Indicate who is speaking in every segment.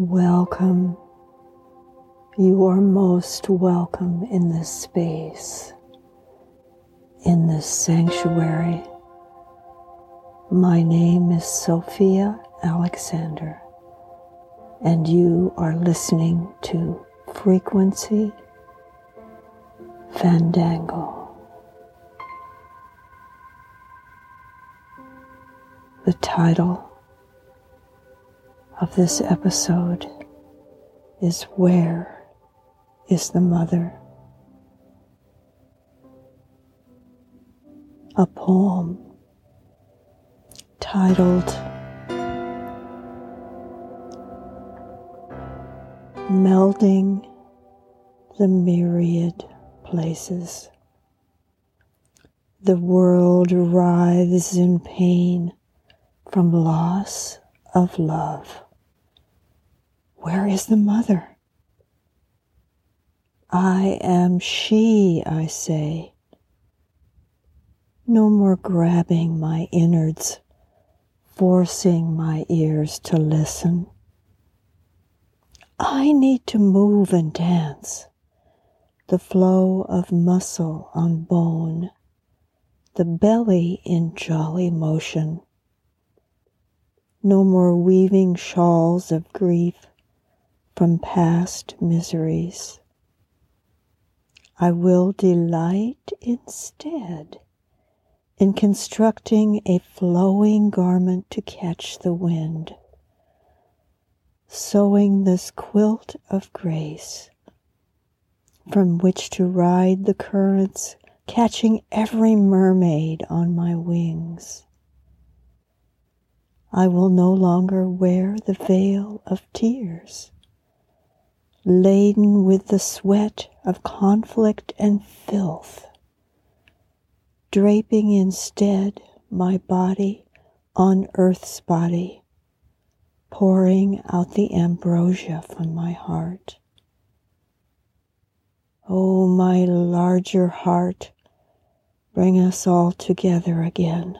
Speaker 1: Welcome. You are most welcome in this space, in this sanctuary. My name is Sophia Alexander, and you are listening to Frequency Fandango. The title of this episode is Where is the Mother? A poem titled Melding the Myriad Places. The world writhes in pain from loss of love. Where is the mother? I am she, I say. No more grabbing my innards, forcing my ears to listen. I need to move and dance, the flow of muscle on bone, the belly in jolly motion. No more weaving shawls of grief from past miseries. I will delight instead in constructing a flowing garment to catch the wind, sewing this quilt of grace from which to ride the currents, catching every mermaid on my wings. I will no longer wear the veil of tears laden with the sweat of conflict and filth, draping instead my body on earth's body, pouring out the ambrosia from my heart. Oh, my larger heart, bring us all together again.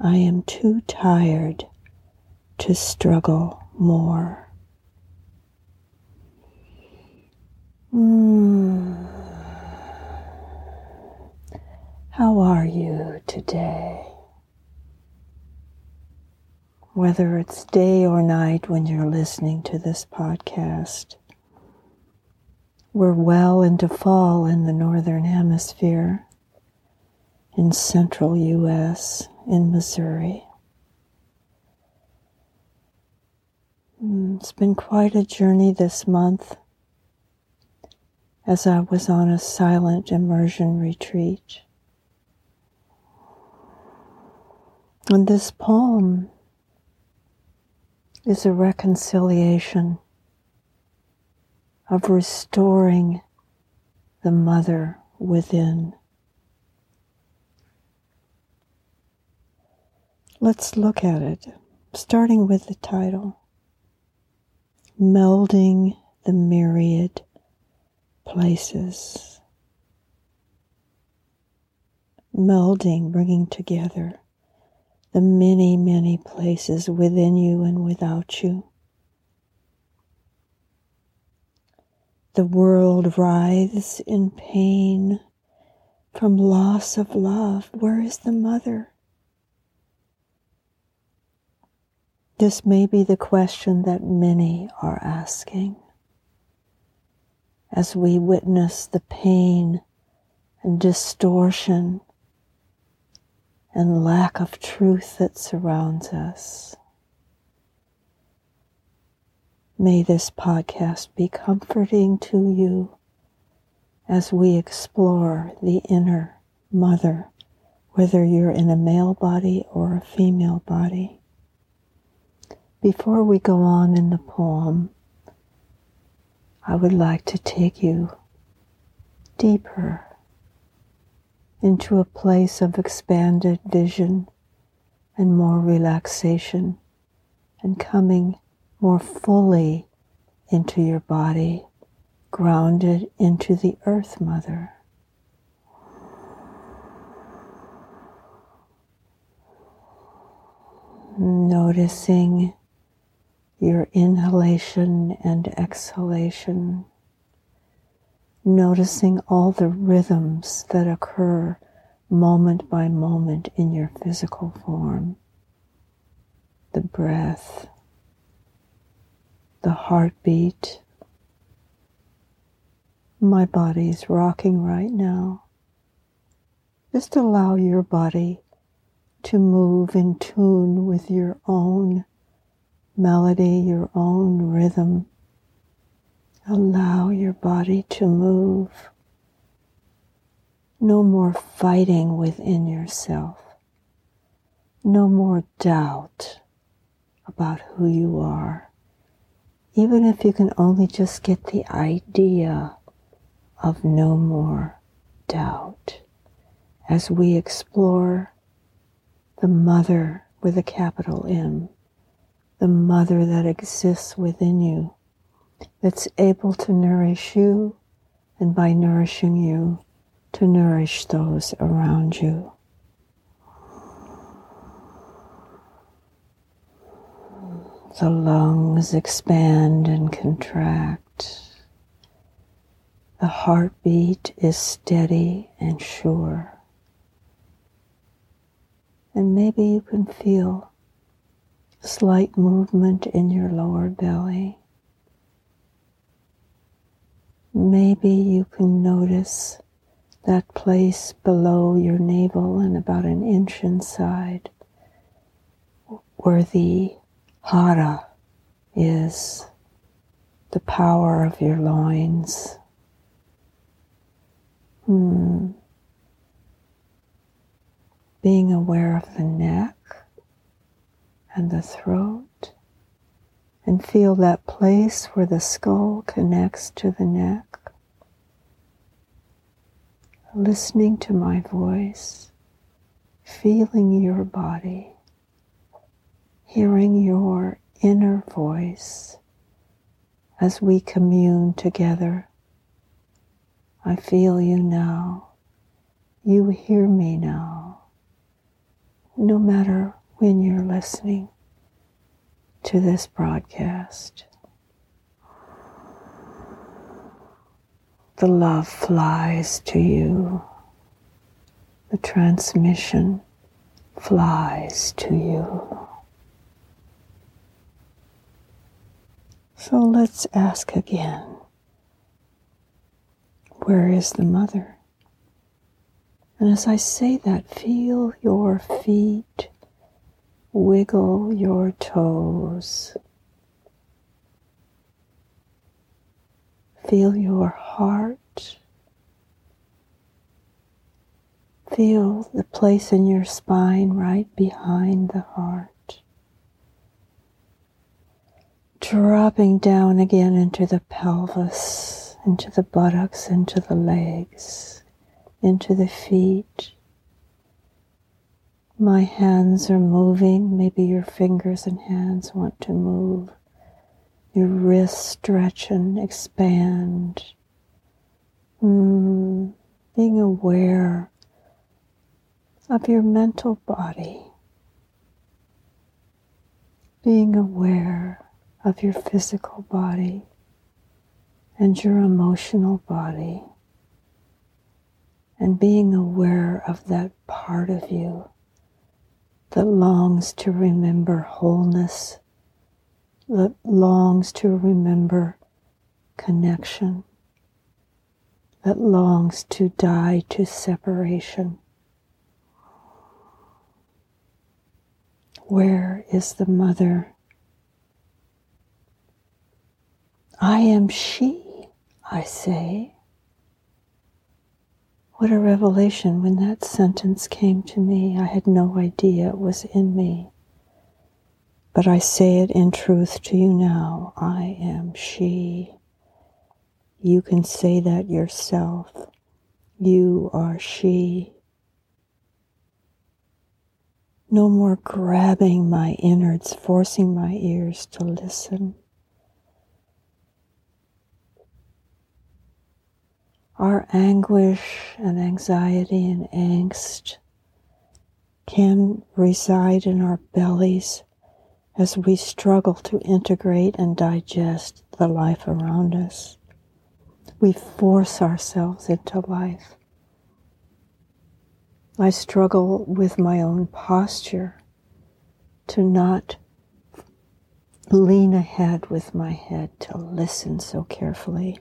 Speaker 1: I am too tired to struggle more. Mm. How are you today? Whether it's day or night when you're listening to this podcast, we're well into fall in the Northern Hemisphere, in central U.S., in Missouri. Mm, it's been quite a journey this month as I was on a silent immersion retreat. And this poem is a reconciliation of restoring the mother within. Let's look at it, starting with the title Melding the Myriad places, melding, bringing together the many, many places within you and without you. The world writhes in pain from loss of love. Where is the mother? This may be the question that many are asking as we witness the pain and distortion and lack of truth that surrounds us. May this podcast be comforting to you as we explore the inner mother, whether you're in a male body or a female body. Before we go on in the poem, I would like to take you deeper into a place of expanded vision and more relaxation and coming more fully into your body, grounded into the Earth Mother. Noticing your inhalation and exhalation, noticing all the rhythms that occur moment by moment in your physical form. The breath, the heartbeat. My body's rocking right now. Just allow your body to move in tune with your own melody, your own rhythm. Allow your body to move. No more fighting within yourself. No more doubt about who you are. Even if you can only just get the idea of no more doubt as we explore the mother with a capital M, the mother that exists within you, that's able to nourish you, and by nourishing you, to nourish those around you. The lungs expand and contract. The heartbeat is steady and sure. And maybe you can feel slight movement in your lower belly. Maybe you can notice that place below your navel and about an inch inside where the hara is the power of your loins. Hmm. Being aware of the neck and the throat and feel that place where the skull connects to the neck listening to my voice, feeling your body, hearing your inner voice as we commune together. I feel you now. You hear me now. No matter when you're listening to this broadcast. the love flies to you. The transmission flies to you. So let's ask again where is the mother? And as I say that, feel your feet, wiggle your toes. Feel your heart. Feel the place in your spine right behind the heart. Dropping down again into the pelvis, into the buttocks, into the legs, into the feet. My hands are moving. Maybe your fingers and hands want to move your wrists stretch and expand. Mm, being aware of your mental body. Being aware of your physical body and your emotional body. And being aware of that part of you that longs to remember wholeness that longs to remember connection, that longs to die to separation. Where is the mother? I am she, I say. What a revelation when that sentence came to me. I had no idea it was in me. But I say it in truth to you now I am she. You can say that yourself. You are she. No more grabbing my innards, forcing my ears to listen. Our anguish and anxiety and angst can reside in our bellies as we struggle to integrate and digest the life around us. We force ourselves into life. I struggle with my own posture to not lean ahead with my head to listen so carefully.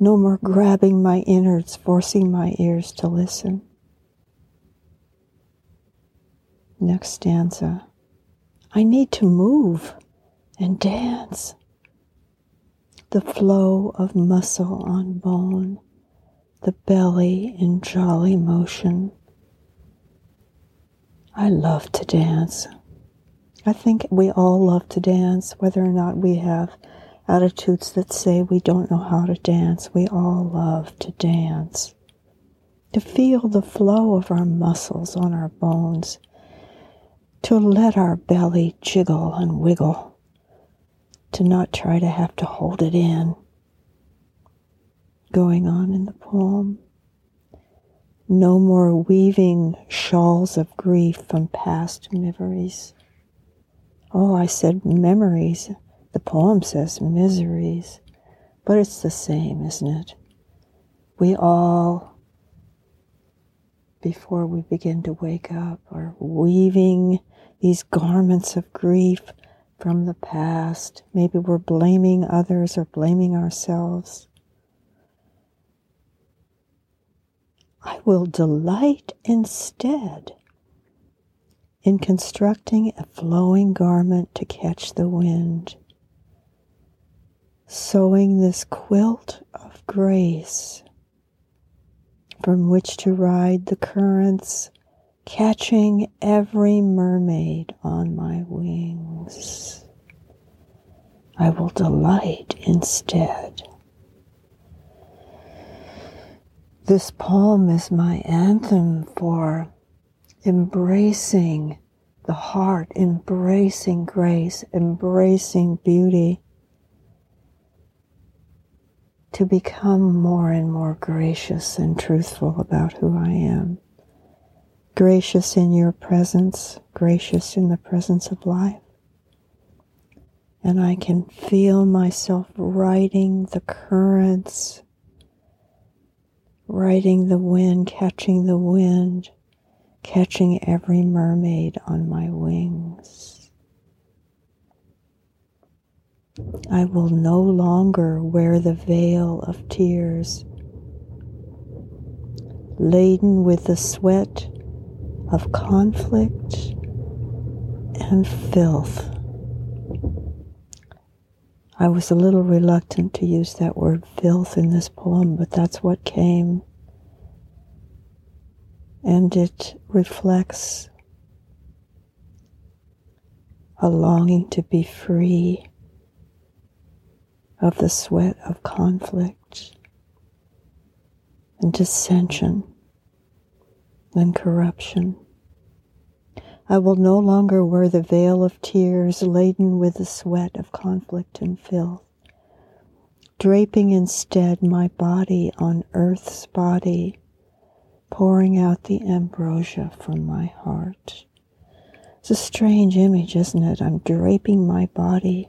Speaker 1: No more grabbing my innards, forcing my ears to listen. Next stanza. I need to move and dance. The flow of muscle on bone, the belly in jolly motion. I love to dance. I think we all love to dance, whether or not we have attitudes that say we don't know how to dance. We all love to dance. To feel the flow of our muscles on our bones to let our belly jiggle and wiggle, to not try to have to hold it in. Going on in the poem. No more weaving shawls of grief from past memories. Oh, I said memories. The poem says miseries. But it's the same, isn't it? We all before we begin to wake up are weaving these garments of grief from the past. Maybe we're blaming others or blaming ourselves. I will delight instead in constructing a flowing garment to catch the wind, sewing this quilt of grace from which to ride the currents, catching every mermaid on my wings. I will delight instead. This poem is my anthem for embracing the heart, embracing grace, embracing beauty to become more and more gracious and truthful about who I am. Gracious in your presence, gracious in the presence of life. And I can feel myself riding the currents, riding the wind, catching the wind, catching every mermaid on my wings. I will no longer wear the veil of tears, laden with the sweat of conflict and filth. I was a little reluctant to use that word filth in this poem, but that's what came. And it reflects a longing to be free of the sweat of conflict and dissension and corruption. I will no longer wear the veil of tears laden with the sweat of conflict and filth, draping instead my body on earth's body, pouring out the ambrosia from my heart. It's a strange image, isn't it? I'm draping my body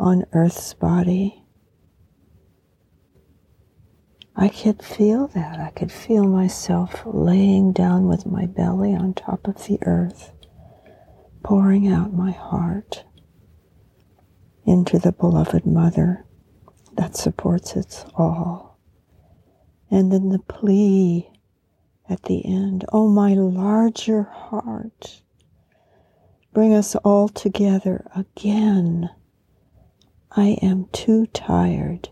Speaker 1: on Earth's body. I could feel that. I could feel myself laying down with my belly on top of the earth, pouring out my heart into the beloved mother that supports its all. And then the plea at the end, oh, my larger heart, bring us all together again I am too tired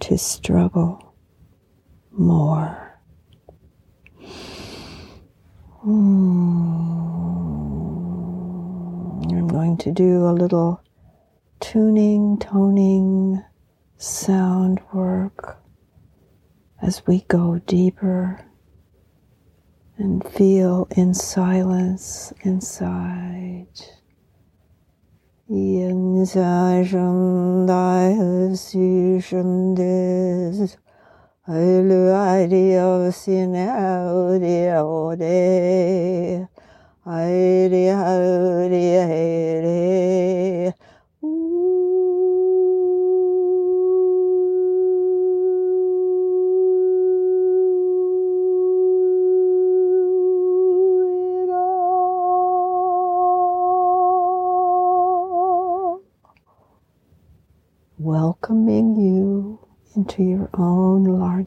Speaker 1: to struggle more. Hmm. I'm going to do a little tuning, toning, sound work as we go deeper and feel in silence inside. Diocession des le idea of sin audio de Howdy, howdy, howdy. Welcoming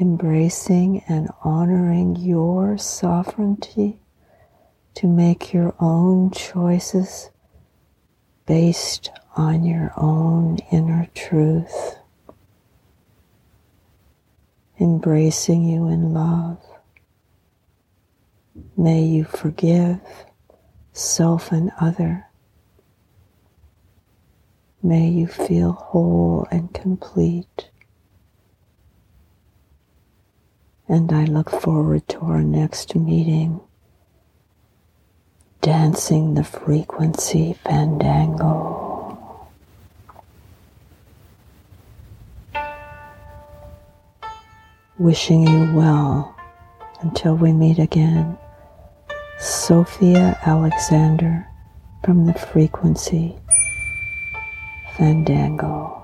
Speaker 1: embracing and honoring your sovereignty to make your own choices based on your own inner truth, embracing you in love. May you forgive self and other. May you feel whole and complete. And I look forward to our next meeting. Dancing the frequency fandango. Wishing you well until we meet again. Sophia Alexander from the frequency fandango.